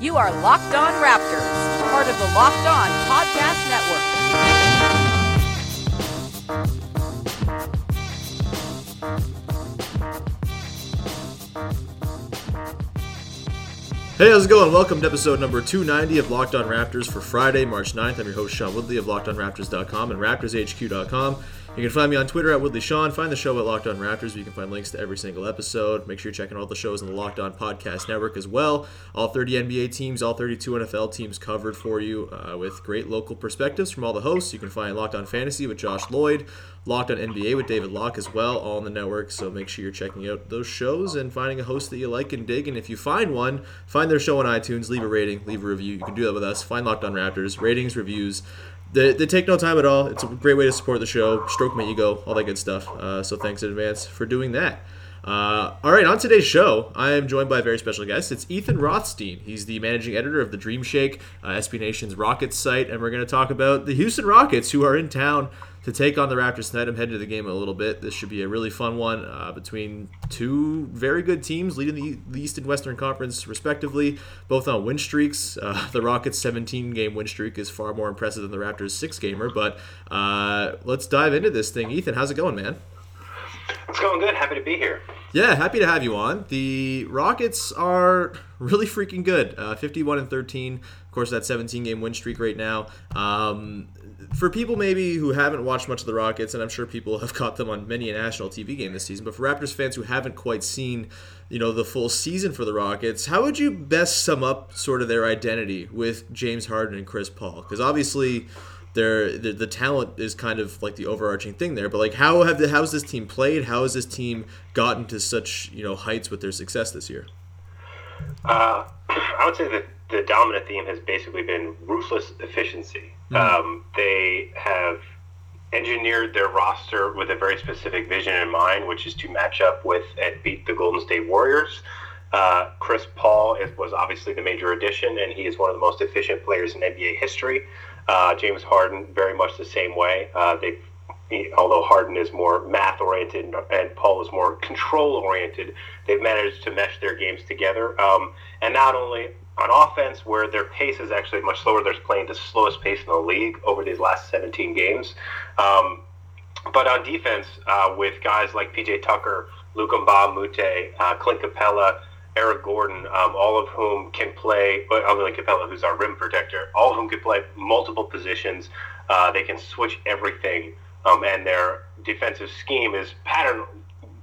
You are Locked On Raptors, part of the Locked On Podcast Network. Hey, how's it going? Welcome to episode number 290 of Locked On Raptors for Friday, March 9th. I'm your host, Sean Woodley of LockedOnRaptors.com and RaptorsHQ.com. You can find me on Twitter at WoodleySean. Find the show at Locked On Raptors, where you can find links to every single episode. Make sure you're checking all the shows on the Locked On Podcast Network as well. All 30 NBA teams, all 32 NFL teams covered for you uh, with great local perspectives from all the hosts. You can find Locked On Fantasy with Josh Lloyd, Locked On NBA with David Locke as well, all on the network. So make sure you're checking out those shows and finding a host that you like and dig. And if you find one, find their show on iTunes, leave a rating, leave a review. You can do that with us. Find Locked On Raptors, ratings, reviews they, they take no time at all. It's a great way to support the show, stroke my ego, all that good stuff. Uh, so thanks in advance for doing that. Uh, all right, on today's show, I am joined by a very special guest. It's Ethan Rothstein. He's the managing editor of the Dream Shake, uh, SB Nation's Rockets site, and we're going to talk about the Houston Rockets, who are in town to take on the Raptors tonight. I'm heading to the game a little bit. This should be a really fun one uh, between two very good teams leading the, the East and Western Conference, respectively, both on win streaks. Uh, the Rockets' 17 game win streak is far more impressive than the Raptors' six gamer. But uh, let's dive into this thing. Ethan, how's it going, man? It's going good. Happy to be here. Yeah, happy to have you on. The Rockets are really freaking good. Uh, 51 and 13. Of course, that 17 game win streak right now. Um, for people maybe who haven't watched much of the Rockets, and I'm sure people have caught them on many a national TV game this season, but for Raptors fans who haven't quite seen, you know, the full season for the Rockets, how would you best sum up sort of their identity with James Harden and Chris Paul? Because obviously, they're, the, the talent is kind of like the overarching thing there. But like, how have the how's this team played? How has this team gotten to such you know heights with their success this year? Uh, I would say that the dominant theme has basically been ruthless efficiency. Mm-hmm. Um, they have engineered their roster with a very specific vision in mind, which is to match up with and beat the Golden State Warriors. Uh, Chris Paul is, was obviously the major addition, and he is one of the most efficient players in NBA history. Uh, James Harden, very much the same way. Uh, they, although Harden is more math oriented and Paul is more control oriented, they've managed to mesh their games together. Um, and not only on offense, where their pace is actually much slower, they're playing the slowest pace in the league over these last 17 games. Um, but on defense, uh, with guys like PJ Tucker, a Moute, uh, Clint Capela, Eric Gordon, um, all of whom can play, other than Capela, who's our rim protector, all of whom can play multiple positions. Uh, they can switch everything, um, and their defensive scheme is pattern,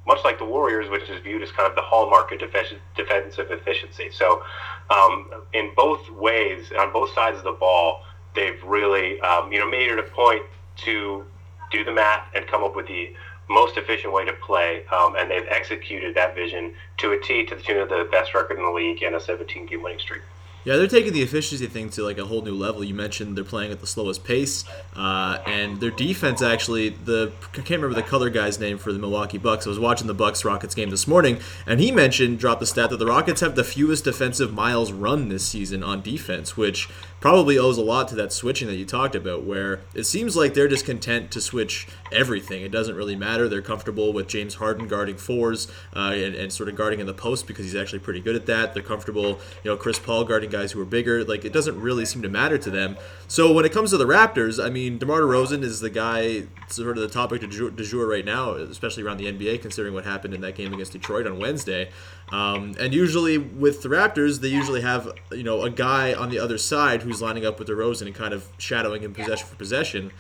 much like the Warriors, which is viewed as kind of the hallmark of def- defensive efficiency. So, um, in both ways, on both sides of the ball, they've really, um, you know, made it a point to do the math and come up with the most efficient way to play, um, and they've executed that vision to a T to the tune of the best record in the league and a 17 game winning streak. Yeah, they're taking the efficiency thing to like a whole new level. You mentioned they're playing at the slowest pace, uh, and their defense actually. The I can't remember the color guy's name for the Milwaukee Bucks. I was watching the Bucks Rockets game this morning, and he mentioned dropped the stat that the Rockets have the fewest defensive miles run this season on defense, which probably owes a lot to that switching that you talked about, where it seems like they're just content to switch everything. It doesn't really matter. They're comfortable with James Harden guarding fours uh, and, and, sort of guarding in the post because he's actually pretty good at that. They're comfortable, you know, Chris Paul guarding guys who are bigger. Like it doesn't really seem to matter to them. So when it comes to the Raptors, I mean, DeMar DeRozan is the guy sort of the topic du jour right now, especially around the NBA, considering what happened in that game against Detroit on Wednesday. Um, and usually with the Raptors, they usually have you know a guy on the other side who's lining up with DeRozan and kind of shadowing him possession for possession.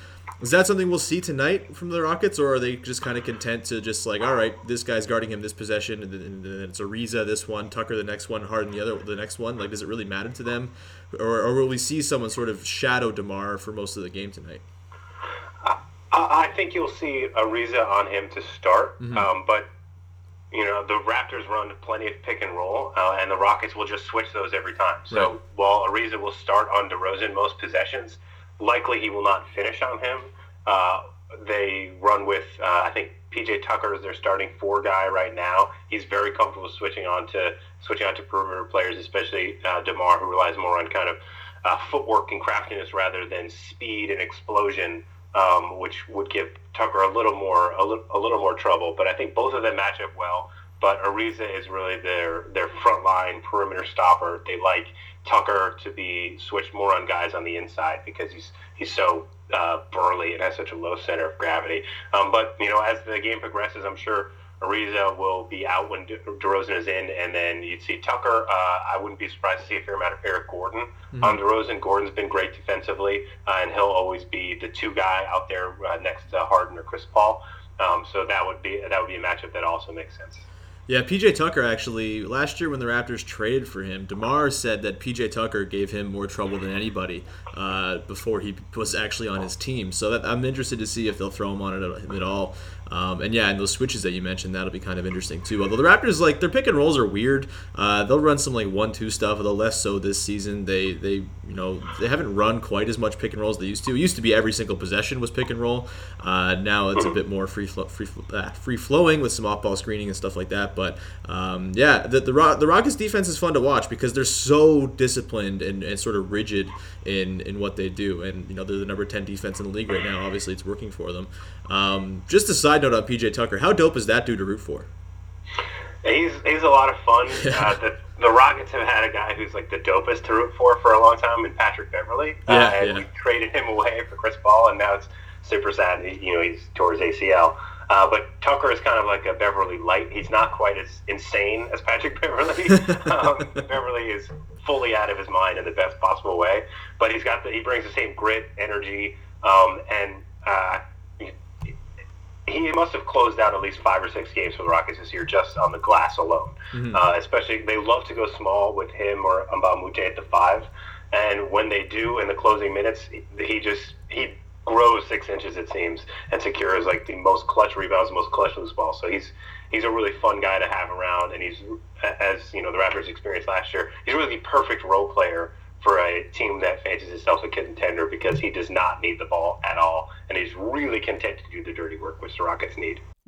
Is that something we'll see tonight from the Rockets, or are they just kind of content to just like, all right, this guy's guarding him this possession, and then, and then it's Ariza this one, Tucker the next one, Harden the other the next one? Like, does it really matter to them, or, or will we see someone sort of shadow Demar for most of the game tonight? I think you'll see Ariza on him to start, mm-hmm. um, but you know, the Raptors run plenty of pick and roll, uh, and the Rockets will just switch those every time. So Right. while Ariza will start on DeRozan most possessions, likely he will not finish on him. Uh, they run with, uh, I think PJ Tucker is their starting four guy right now. He's very comfortable switching on to switching on to perimeter players, especially uh, Demar, who relies more on kind of uh, footwork and craftiness rather than speed and explosion, um, which would give Tucker a little more a, li- a little more trouble. But I think both of them match up well. But Ariza is really their their front line perimeter stopper. They like Tucker to be switched more on guys on the inside because he's he's so uh, burly and has such a low center of gravity. Um, but you know, as the game progresses, I'm sure Ariza will be out when De- DeRozan is in, and then you'd see Tucker. Uh, I wouldn't be surprised to see a fair amount of Eric Gordon on DeRozan. Gordon's been great defensively, uh, and he'll always be the two guy out there uh, next to Harden or Chris Paul. Um, so that would be that would be a matchup that also makes sense. Yeah, PJ Tucker actually last year when the Raptors traded for him, Demar said that PJ Tucker gave him more trouble than anybody uh, before he was actually on his team. So that, I'm interested to see if they'll throw him on it at all. Um, and yeah, and those switches that you mentioned, that'll be kind of interesting too. Although the Raptors like their pick and rolls are weird. Uh, they'll run some like one-two stuff, although less so this season. They they you know they haven't run quite as much pick and rolls as they used to. It used to be every single possession was pick and roll. Uh, now it's a bit more free flo- free flo- uh, free flowing with some off-ball screening and stuff like that. But um, yeah, the the, Ro- the Rockets defense is fun to watch because they're so disciplined and, and sort of rigid in in what they do. And you know they're the number ten defense in the league right now. Obviously, it's working for them. Um, just a side note on PJ Tucker, how dope is that dude to root for? He's he's a lot of fun. Uh, the, the Rockets have had a guy who's like the dopest to root for for a long time, in Patrick Beverley. Yeah, uh, and yeah. we traded him away for Chris Paul, and now it's super sad. He, you know, he's towards ACL. Uh, but Tucker is kind of like a Beverley light. He's not quite as insane as Patrick Beverley. um, Beverley is fully out of his mind in the best possible way, but he's got the, he brings the same grit, energy, um, and uh, he must have closed out at least five or six games for the Rockets this year just on the glass alone. Uh, especially, they love to go small with him or Mbah a Moute at the five, and when they do in the closing minutes, he, just he grows six inches it seems and secures like the most clutch rebounds, the most clutch loose ball. So he's he's a really fun guy to have around, and he's as you know the Raptors experienced last year. He's really the perfect role player for a team that fancies itself a contender because he does not need the ball at all, and he's really content to do the dirty work, which the Rockets need.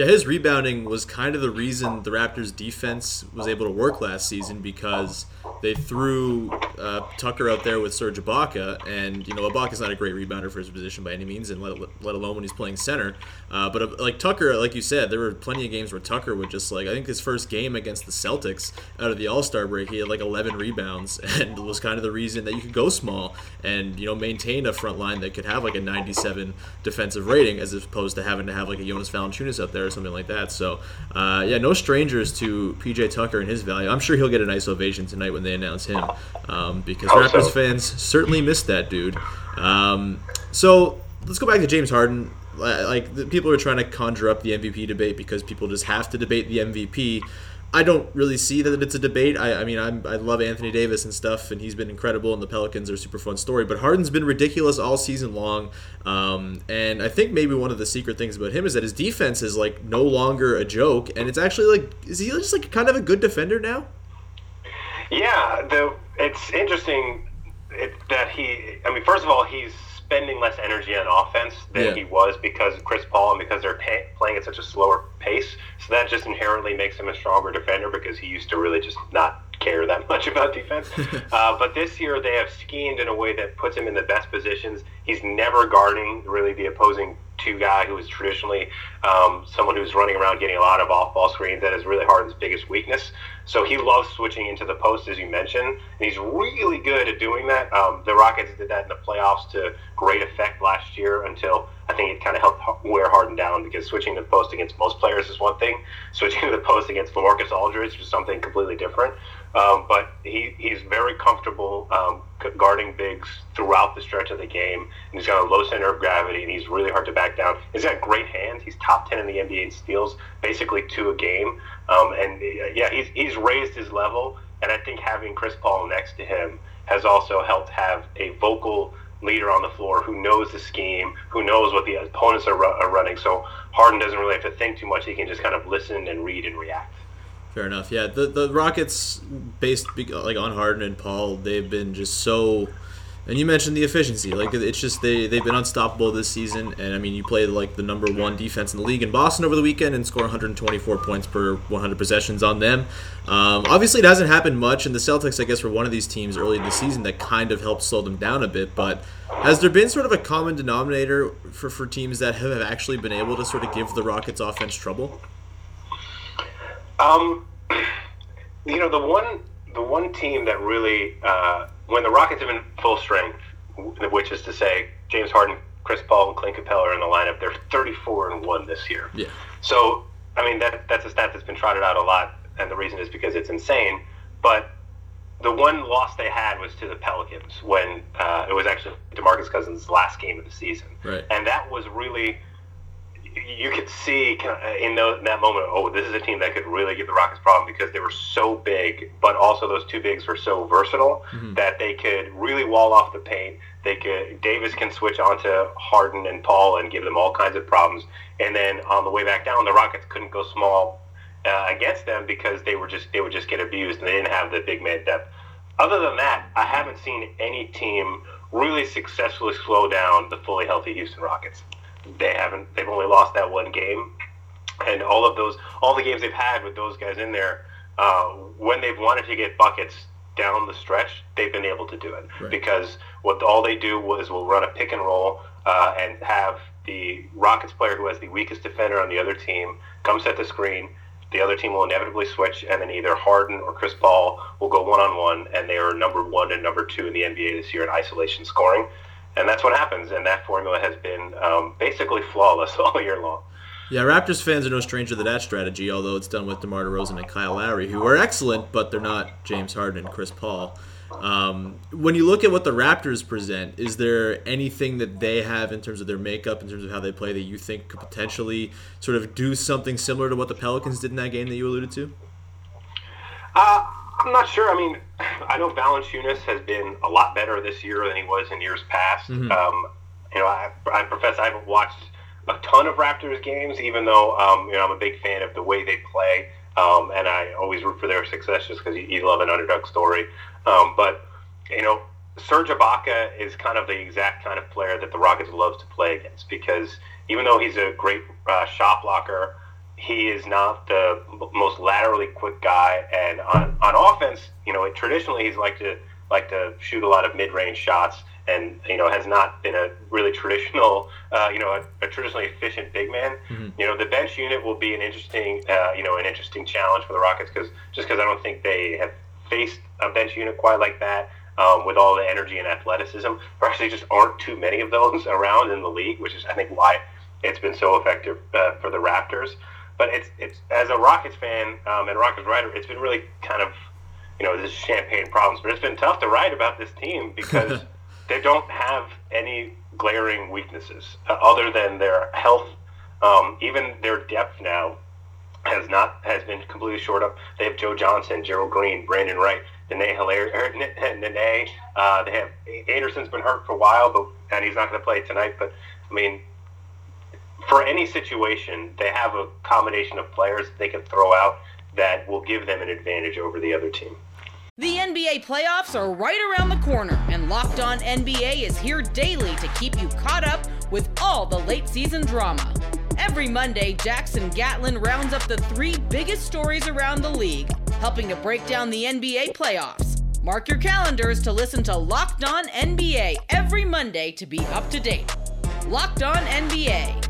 Yeah, his rebounding was kind of the reason the Raptors' defense was able to work last season because they threw uh, Tucker out there with Serge Ibaka, and you know Ibaka's not a great rebounder for his position by any means, and let, let alone when he's playing center. Uh, but uh, like Tucker, like you said, there were plenty of games where Tucker would just like I think his first game against the Celtics out of the All Star break, he had like 11 rebounds, and was kind of the reason that you could go small and you know maintain a front line that could have like a 97 defensive rating as opposed to having to have like a Jonas Valanciunas out there or something like that. So uh, yeah, no strangers to PJ Tucker and his value. I'm sure he'll get a nice ovation tonight when they announce him um, because Hope so. Raptors fans certainly missed that dude. Um, so let's go back to James Harden. Like the people are trying to conjure up the MVP debate because people just have to debate the MVP. I don't really see that it's a debate. I, I mean, I'm, I love Anthony Davis and stuff, and he's been incredible, and the Pelicans are a super fun story. But Harden's been ridiculous all season long, um, and I think maybe one of the secret things about him is that his defense is like no longer a joke, and it's actually like is he just like kind of a good defender now? Yeah, the it's interesting it, that he. I mean, first of all, he's spending less energy on offense than Yeah. he was because of Chris Paul and because they're pay, playing at such a slower pace. So that just inherently makes him a stronger defender because he used to really just not care that much about defense. uh, but this year they have schemed in a way that puts him in the best positions. He's never guarding really the opposing two guy who is traditionally um, someone who's running around getting a lot of off ball screens. That is really Harden's biggest weakness. So he loves switching into the post, as you mentioned, and he's really good at doing that. Um, the Rockets did that in the playoffs to great effect last year until I think it kind of helped wear Harden down because switching to the post against most players is one thing. Switching to the post against LaMarcus Aldridge was something completely different. Um, but he, he's very comfortable um, guarding bigs throughout the stretch of the game. And he's got a low center of gravity, and he's really hard to back down. He's got great hands. He's top 10 in the NBA in steals, basically two a game. Um, and uh, yeah, he's, he's raised his level. And I think having Chris Paul next to him has also helped have a vocal leader on the floor who knows the scheme, who knows what the opponents are, are running. So Harden doesn't really have to think too much. He can just kind of listen and read and react. Fair enough. Yeah, the the Rockets, based like on Harden and Paul, they've been just so. And you mentioned the efficiency. Like it's just they they've been unstoppable this season. And I mean, you play like the number one defense in the league in Boston over the weekend and score 124 points per 100 possessions on them. Um, obviously, it hasn't happened much, and the Celtics, I guess, were one of these teams early in the season that kind of helped slow them down a bit. But has there been sort of a common denominator for for teams that have actually been able to sort of give the Rockets offense trouble? Um, you know, the one the one team that really, uh, when the Rockets have been full strength, which is to say, James Harden, Chris Paul, and Clint Capela are in the lineup. They're 34 and one this year. Yeah. So, I mean, that that's a stat that's been trotted out a lot, and the reason is because it's insane. But the one loss they had was to the Pelicans when uh, it was actually DeMarcus Cousins' last game of the season, right. and that was really you could see in that moment, oh, this is a team that could really give the Rockets problem because they were so big, but also those two bigs were so versatile mm-hmm. that they could really wall off the paint. They could Davis can switch onto Harden and Paul and give them all kinds of problems. And then on the way back down, the Rockets couldn't go small uh, against them because they were just they would just get abused and they didn't have the big man depth. Other than that, I haven't seen any team really successfully slow down the fully healthy Houston Rockets they haven't. They've only lost that one game, and all of those, all the games they've had with those guys in there, uh, when they've wanted to get buckets down the stretch, they've been able to do it right. because what all they do was will run a pick and roll uh, and have the Rockets player who has the weakest defender on the other team come set the screen. The other team will inevitably switch, and then either Harden or Chris Paul will go one on one, and they are number one and number two in the NBA this year in isolation scoring and that's what happens. And that formula has been um, basically flawless all year long. Yeah, Raptors fans are no stranger to that strategy, although it's done with DeMar DeRozan and Kyle Lowry, who are excellent, but they're not James Harden and Chris Paul. Um, when you look at what the Raptors present, is there anything that they have in terms of their makeup, in terms of how they play, that you think could potentially sort of do something similar to what the Pelicans did in that game that you alluded to? Uh, I'm not sure. I mean, I know Valanciunas has been a lot better this year than he was in years past. Mm-hmm. Um, you know, I, I profess I haven't watched a ton of Raptors games, even though um, you know I'm a big fan of the way they play, um, and I always root for their success just because you, you, love an underdog story. Um, but you know, Serge Ibaka is kind of the exact kind of player that the Rockets love to play against because even though he's a great uh, shot blocker he is not the most laterally quick guy, and on, on offense, you know, traditionally he's like to like to shoot a lot of mid-range shots, and you know has not been a really traditional, uh, you know, a, a, traditionally efficient big man. Mm-hmm. You know, the bench unit will be an interesting, uh, you know, an interesting challenge for the Rockets because just because I don't think they have faced a bench unit quite like that. Um, with all the energy and athleticism, there actually just aren't too many of those around in the league, which is I think why it's been so effective uh, for the Raptors. But it's it's as a Rockets fan um, and Rockets writer, it's been really kind of you know this champagne problems. But it's been tough to write about this team because they don't have any glaring weaknesses uh, other than their health. Um, even their depth now has not has been completely short up. They have Joe Johnson, Gerald Green, Brandan Wright, Nene Hilario, er, Nene. Uh, they have Anderson's been hurt for a while, but and he's not going to play tonight. But I mean, for any situation, they have a combination of players they can throw out that will give them an advantage over the other team. The NBA playoffs are right around the corner, and Locked On NBA is here daily to keep you caught up with all the late season drama. Every Monday, Jackson Gatlin rounds up the three biggest stories around the league, helping to break down the NBA playoffs. Mark your calendars to listen to Locked On NBA every Monday to be up to date. Locked On NBA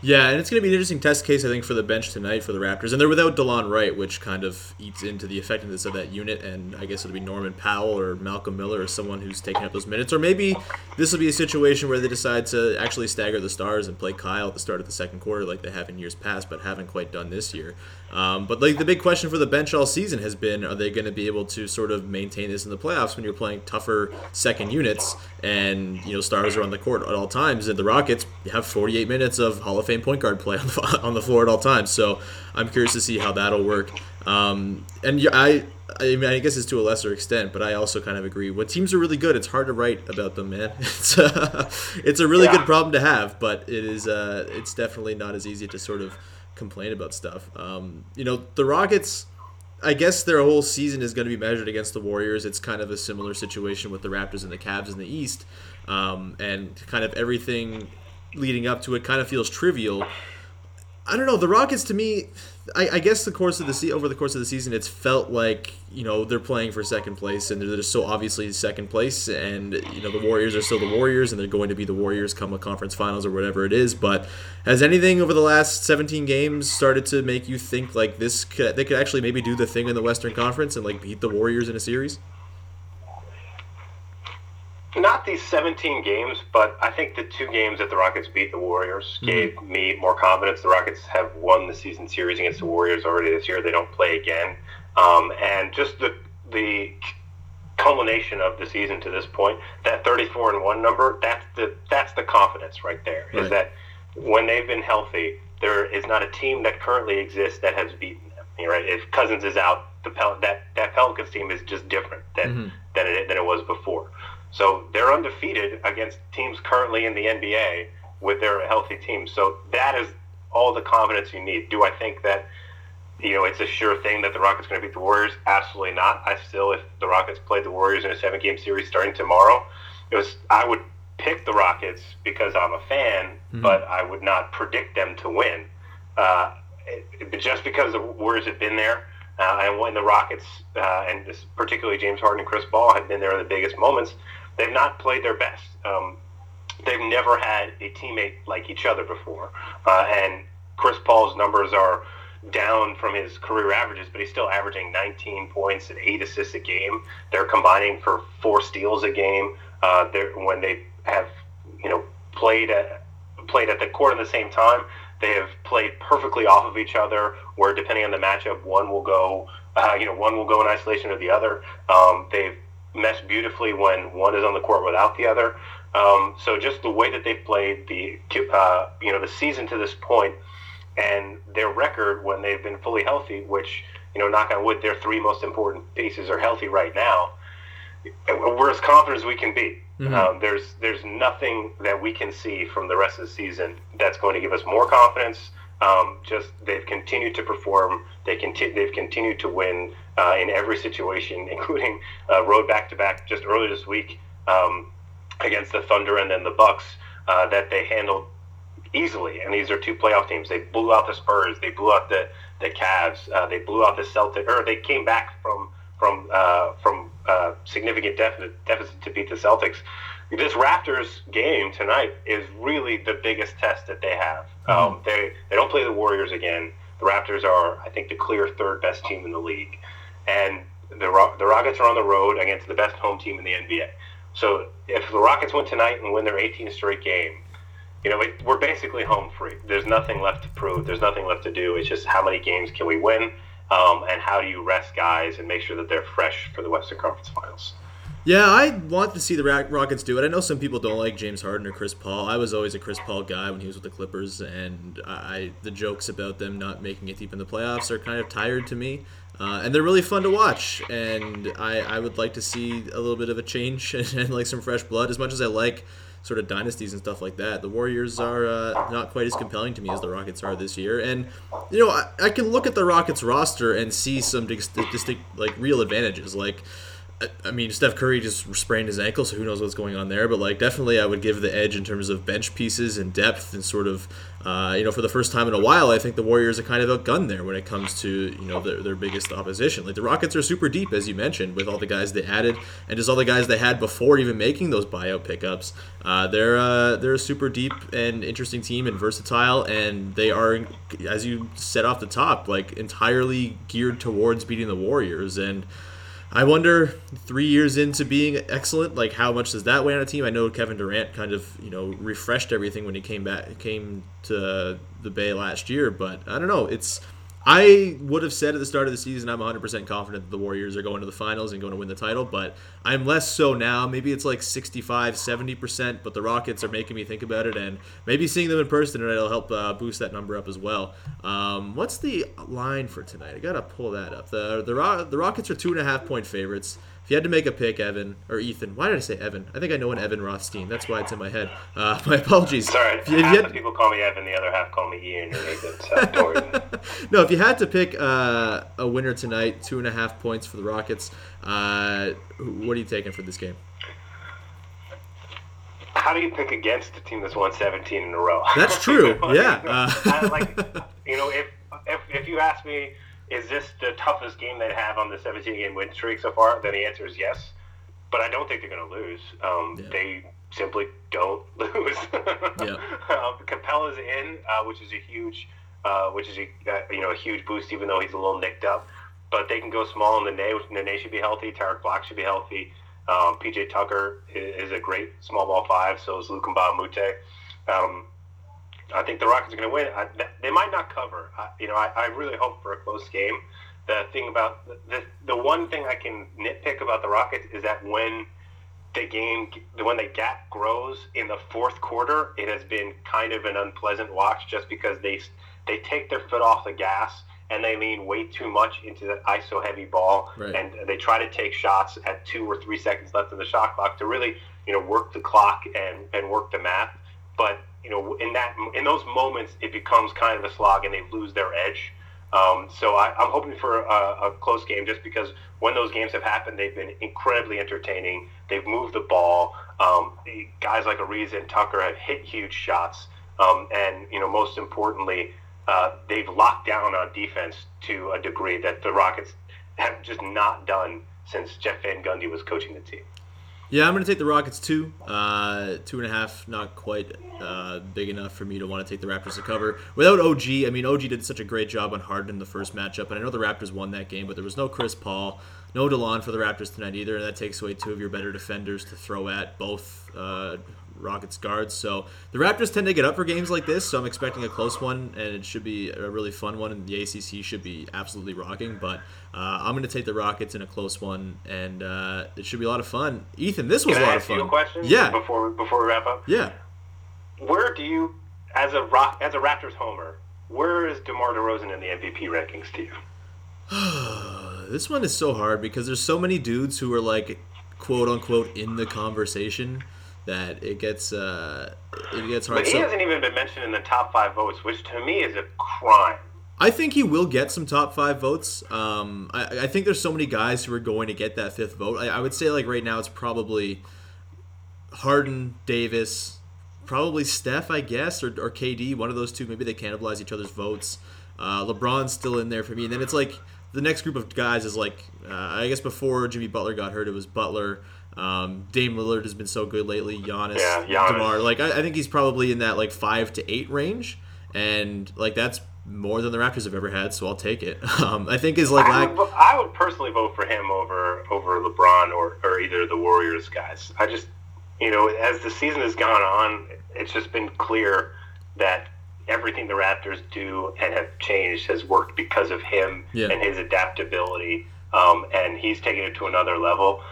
Yeah, and it's going to be an interesting test case, I think, for the bench tonight for the Raptors. And they're without Delon Wright, which kind of eats into the effectiveness of that unit. And I guess it'll be Norman Powell or Malcolm Miller or someone who's taking up those minutes. Or maybe this will be a situation where they decide to actually stagger the stars and play Kyle at the start of the second quarter like they have in years past, but haven't quite done this year. Um, but like the big question for the bench all season has been: Are they going to be able to sort of maintain this in the playoffs when you're playing tougher second units and you know stars are on the court at all times? And the Rockets have 48 minutes of Hall of Fame point guard play on the, on the floor at all times. So I'm curious to see how that'll work. Um, and I. I mean, I guess it's to a lesser extent, but I also kind of agree. When teams are really good, it's hard to write about them, man. It's uh, it's a really yeah. good problem to have, but it is uh, it's definitely not as easy to sort of complain about stuff. Um, you know, the Rockets. I guess their whole season is going to be measured against the Warriors. It's kind of a similar situation with the Raptors and the Cavs in the East, um, and kind of everything leading up to it kind of feels trivial. I don't know. The Rockets, to me, I, I, guess the course of the se- over the course of the season, it's felt like you know they're playing for second place, and they're just so obviously second place, and you know the Warriors are still the Warriors, and they're going to be the Warriors come a conference finals or whatever it is. But has anything over the last 17 games started to make you think like this? Could, they could actually maybe do the thing in the Western Conference and like beat the Warriors in a series? Not these 17 games, but I think the two games that the Rockets beat the Warriors mm-hmm. gave me more confidence. The Rockets have won the season series against the Warriors already this year. They don't play again, um, and just the the culmination of the season to this point, that 34 and one number, that's the that's the confidence right there. Right. Is that when they've been healthy, there is not a team that currently exists that has beaten them. Right? If Cousins is out, the Pel- that that Pelicans team is just different than mm-hmm. than it than it was before. So they're undefeated against teams currently in the NBA with their healthy teams. So that is all the confidence you need. Do I think that you know it's a sure thing that the Rockets are going to beat the Warriors? Absolutely not. I still, if the Rockets played the Warriors in a seven-game series starting tomorrow, it was I would pick the Rockets because I'm a fan, mm-hmm. but I would not predict them to win. Uh, it, just because the Warriors have been there. Uh, and when the Rockets, uh, and particularly James Harden and Chris Paul, have been there in the biggest moments, they've not played their best. Um, they've never had a teammate like each other before. Uh, and Chris Paul's numbers are down from his career averages, but he's still averaging 19 points and eight assists a game. They're combining for four steals a game. Uh, when they have, you know, played at, played at the court at the same time, they have played perfectly off of each other. Where depending on the matchup, one will go, uh, you know, one will go in isolation or the other. Um, they've mesh beautifully when one is on the court without the other. Um, so just the way that they've played the uh, you know the season to this point, and their record when they've been fully healthy, which you know knock on wood, their three most important pieces are healthy right now. We're as confident as we can be. Mm-hmm. Um, there's there's nothing that we can see from the rest of the season that's going to give us more confidence. Um, just they've continued to perform. They conti- they've continued to win uh, in every situation, including uh, road back to back just earlier this week um, against the Thunder and then the Bucks uh, that they handled easily. And these are two playoff teams. They blew out the Spurs. They blew out the the Cavs. Uh, they blew out the Celtics. Or they came back from from uh, from uh, significant deficit, deficit to beat the Celtics this Raptors game tonight is really the biggest test that they have. Mm-hmm. Um, they they don't play the Warriors again. The Raptors are, I think, the clear third best team in the league, and the the Rockets are on the road against the best home team in the NBA. So if the Rockets win tonight and win their 18th straight game, you know it, we're basically home free. There's nothing left to prove. There's nothing left to do. It's just how many games can we win, um, and how do you rest guys and make sure that they're fresh for the Western Conference Finals. Yeah, I want to see the Rockets do it. I know some people don't like James Harden or Chris Paul. I was always a Chris Paul guy when he was with the Clippers, and I the jokes about them not making it deep in the playoffs are kind of tired to me. Uh, and they're really fun to watch, and I, I would like to see a little bit of a change and, and like some fresh blood. As much as I like sort of dynasties and stuff like that. The Warriors are uh, not quite as compelling to me as the Rockets are this year. And you know, I, I can look at the Rockets roster and see some distinct, like real advantages. Like I mean, Steph Curry just sprained his ankle, so who knows what's going on there. But like, definitely, I would give the edge in terms of bench pieces and depth, and sort of, uh, you know, for the first time in a while, I think the Warriors are kind of outgunned there when it comes to you know their, their biggest opposition. Like the Rockets are super deep, as you mentioned, with all the guys they added and just all the guys they had before even making those buyout pickups. Uh, they're uh, they're a super deep and interesting team and versatile, and they are, as you said off the top, like entirely geared towards beating the Warriors and. I wonder, three years into being excellent, like how much does that weigh on a team? I know Kevin Durant kind of you know refreshed everything when he came back came to the Bay last year, but I don't know. It's I would have said at the start of the season I'm 100% confident that the Warriors are going to the finals and going to win the title, but I'm less so now. Maybe it's like 65, 70%, but the Rockets are making me think about it, and maybe seeing them in person tonight will help uh, boost that number up as well. Um, what's the line for tonight? I gotta pull that up. The the, the Rockets are two and a half point favorites. If you had to make a pick, Evan or Ethan, why did I say Evan? I think I know an Evan Rothstein. That's why it's in my head. Uh, my apologies. Sorry, if you, if half you had, people call me Evan, the other half call me Ian or Nathan. No, if you had to pick uh, a winner tonight, two and a half points for the Rockets, uh, what are you taking for this game? How do you pick against a team that's won 17 in a row? That's true. Yeah. Uh, like, you know, if, if if you ask me, is this the toughest game they have on the 17 game win streak so far? Then the answer is yes. But I don't think they're going to lose. Um, Yeah. They simply don't lose. Yeah. um, Capela's in, uh, which is a huge, uh, which is a uh, you know a huge boost, even though he's a little nicked up. But they can go small, in the nauts and Nene, Nene should be healthy. Tarik Black should be healthy. Um, PJ Tucker is, is a great small ball five. So is Luc Mbah a Moute. Um, I think the Rockets are going to win. I, they might not cover. I, you know, I, I really hope for a close game. The thing about the, the one thing I can nitpick about the Rockets is that when the game, when the gap grows in the fourth quarter, it has been kind of an unpleasant watch just because they they take their foot off the gas and they lean way too much into that ISO heavy ball, Right. and they try to take shots at two or three seconds left in the shot clock to really, you know, work the clock and and work the math. But you know, in that in those moments, it becomes kind of a slog, and they lose their edge. Um, so I, I'm hoping for a, a close game, just because when those games have happened, they've been incredibly entertaining. They've moved the ball. Um, guys like Ariza and Tucker have hit huge shots, um, and you know, most importantly, uh, they've locked down on defense to a degree that the Rockets have just not done since Jeff Van Gundy was coaching the team. Yeah, I'm going to take the Rockets two. Uh, two and a half, not quite uh, big enough for me to want to take the Raptors to cover. Without OG, I mean, OG did such a great job on Harden in the first matchup, and I know the Raptors won that game, but there was no Chris Paul, no Delon for the Raptors tonight either, and that takes away two of your better defenders to throw at both uh, Rockets guards. So the Raptors tend to get up for games like this, so I'm expecting a close one, and it should be a really fun one, and the ACC should be absolutely rocking. But uh, I'm going to take the Rockets in a close one, and uh, it should be a lot of fun. Ethan, this was Can a lot of ask fun. you a question? Yeah, Before before we wrap up, yeah. where do you, as a rock as a Raptors homer, where is DeMar DeRozan in the MVP rankings to you? This one is so hard because there's so many dudes who are like, quote unquote, in the conversation that it gets uh, it gets hard. But he So- hasn't even been mentioned in the top five votes, which to me is a crime. I think he will get some top five votes. Um, I, I think there's so many guys who are going to get that fifth vote. I, I would say like right now it's probably Harden, Davis, probably Steph, I guess, or, or KD. One of those two. Maybe they cannibalize each other's votes. Uh, LeBron's still in there for me, and then it's like the next group of guys is like uh, I guess before Jimmy Butler got hurt, it was Butler. Um, Dame Lillard has been so good lately. Giannis, Yeah, Giannis. DeMar. Like I, I think he's probably in that like five to eight range, and like that's more than the Raptors have ever had. So I'll take it. Um, I think is like I would, I would personally vote for him over over LeBron or, or either of the Warriors guys. I just, you know, as the season has gone on, it's just been clear that everything the Raptors do and have changed has worked because of him Yeah. and his adaptability. Um, and he's taken it to another level.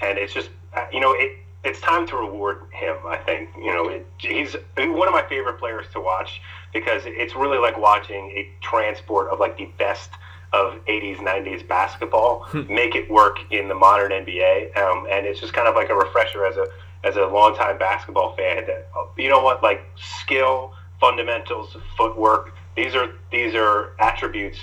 And it's just, you know, it. It's time to reward him. I think you know it, he's one of my favorite players to watch because it's really like watching a transport of like the best of 80s 90s basketball make it work in the modern nba um, and it's just kind of like a refresher as a as a longtime basketball fan that uh, you know what like skill fundamentals footwork these are these are attributes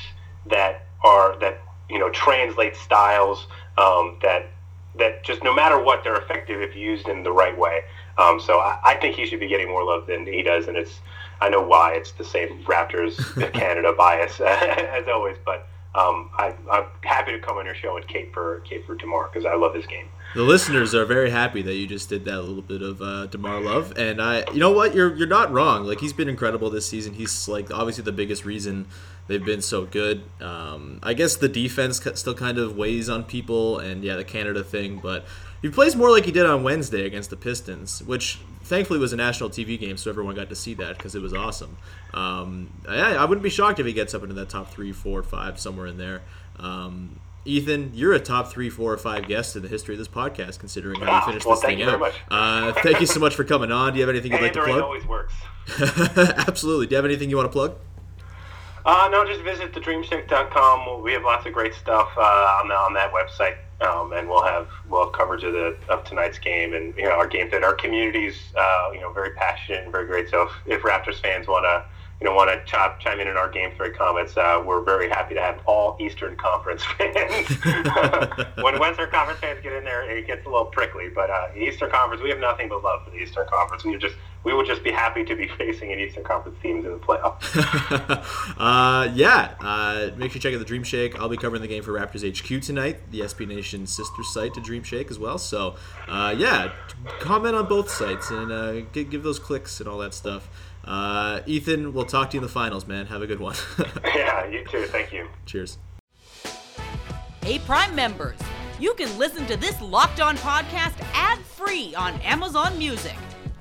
that are that you know translate styles um, that that just no matter what, they're effective if used in the right way. Um, so I, I, think he should be getting more love than he does, and it's I know why. It's the same Raptors Canada bias as always, but um, I, am happy to come on your show and cape for cape for Demar because I love his game. The listeners are very happy that you just did that little bit of uh, Demar love, and I, you know what, you're you're not wrong. Like he's been incredible this season. He's like obviously the biggest reason they've been so good. Um, I guess the defense still kind of weighs on people, and yeah, the Canada thing, but he plays more like he did on Wednesday against the Pistons, which thankfully was a national TV game, so everyone got to see that because it was awesome. Um, I, I, wouldn't be shocked if he gets up into that top three, four, five, somewhere in there. Um, Ethan, you're a top three, four, or five guest in the history of this podcast, considering how you ah, finished well, this thing out. Uh, thank you so much for coming on. Do you have anything you'd like to plug? always works. Absolutely. Do you have anything you want to plug? Uh, no, just visit thedreamshake.com. We have lots of great stuff uh, on, the, on that website. Um, and we'll have we'll have coverage of the of tonight's game and you know our game that our community's uh, you know very passionate and very great. So if, if Raptors fans want to you know want to chop, chime in in our game thread comments, uh, we're very happy to have all Eastern Conference fans. when Western Conference fans get in there, it gets a little prickly. But uh, Eastern Conference, we have nothing but love for the Eastern Conference. We just we would just be happy to be facing an Eastern Conference teams in the playoffs. uh, yeah, uh, make sure you check out the Dream Shake. I'll be covering the game for Raptors HQ tonight, the SB Nation sister site to Dream Shake as well. So, uh, yeah, comment on both sites and uh, give, give those clicks and all that stuff. Uh, Ethan, we'll talk to you in the finals, man. Have a good one. yeah, you too. Thank you. Cheers. Hey, Prime members, you can listen to this Locked On podcast ad free on Amazon Music.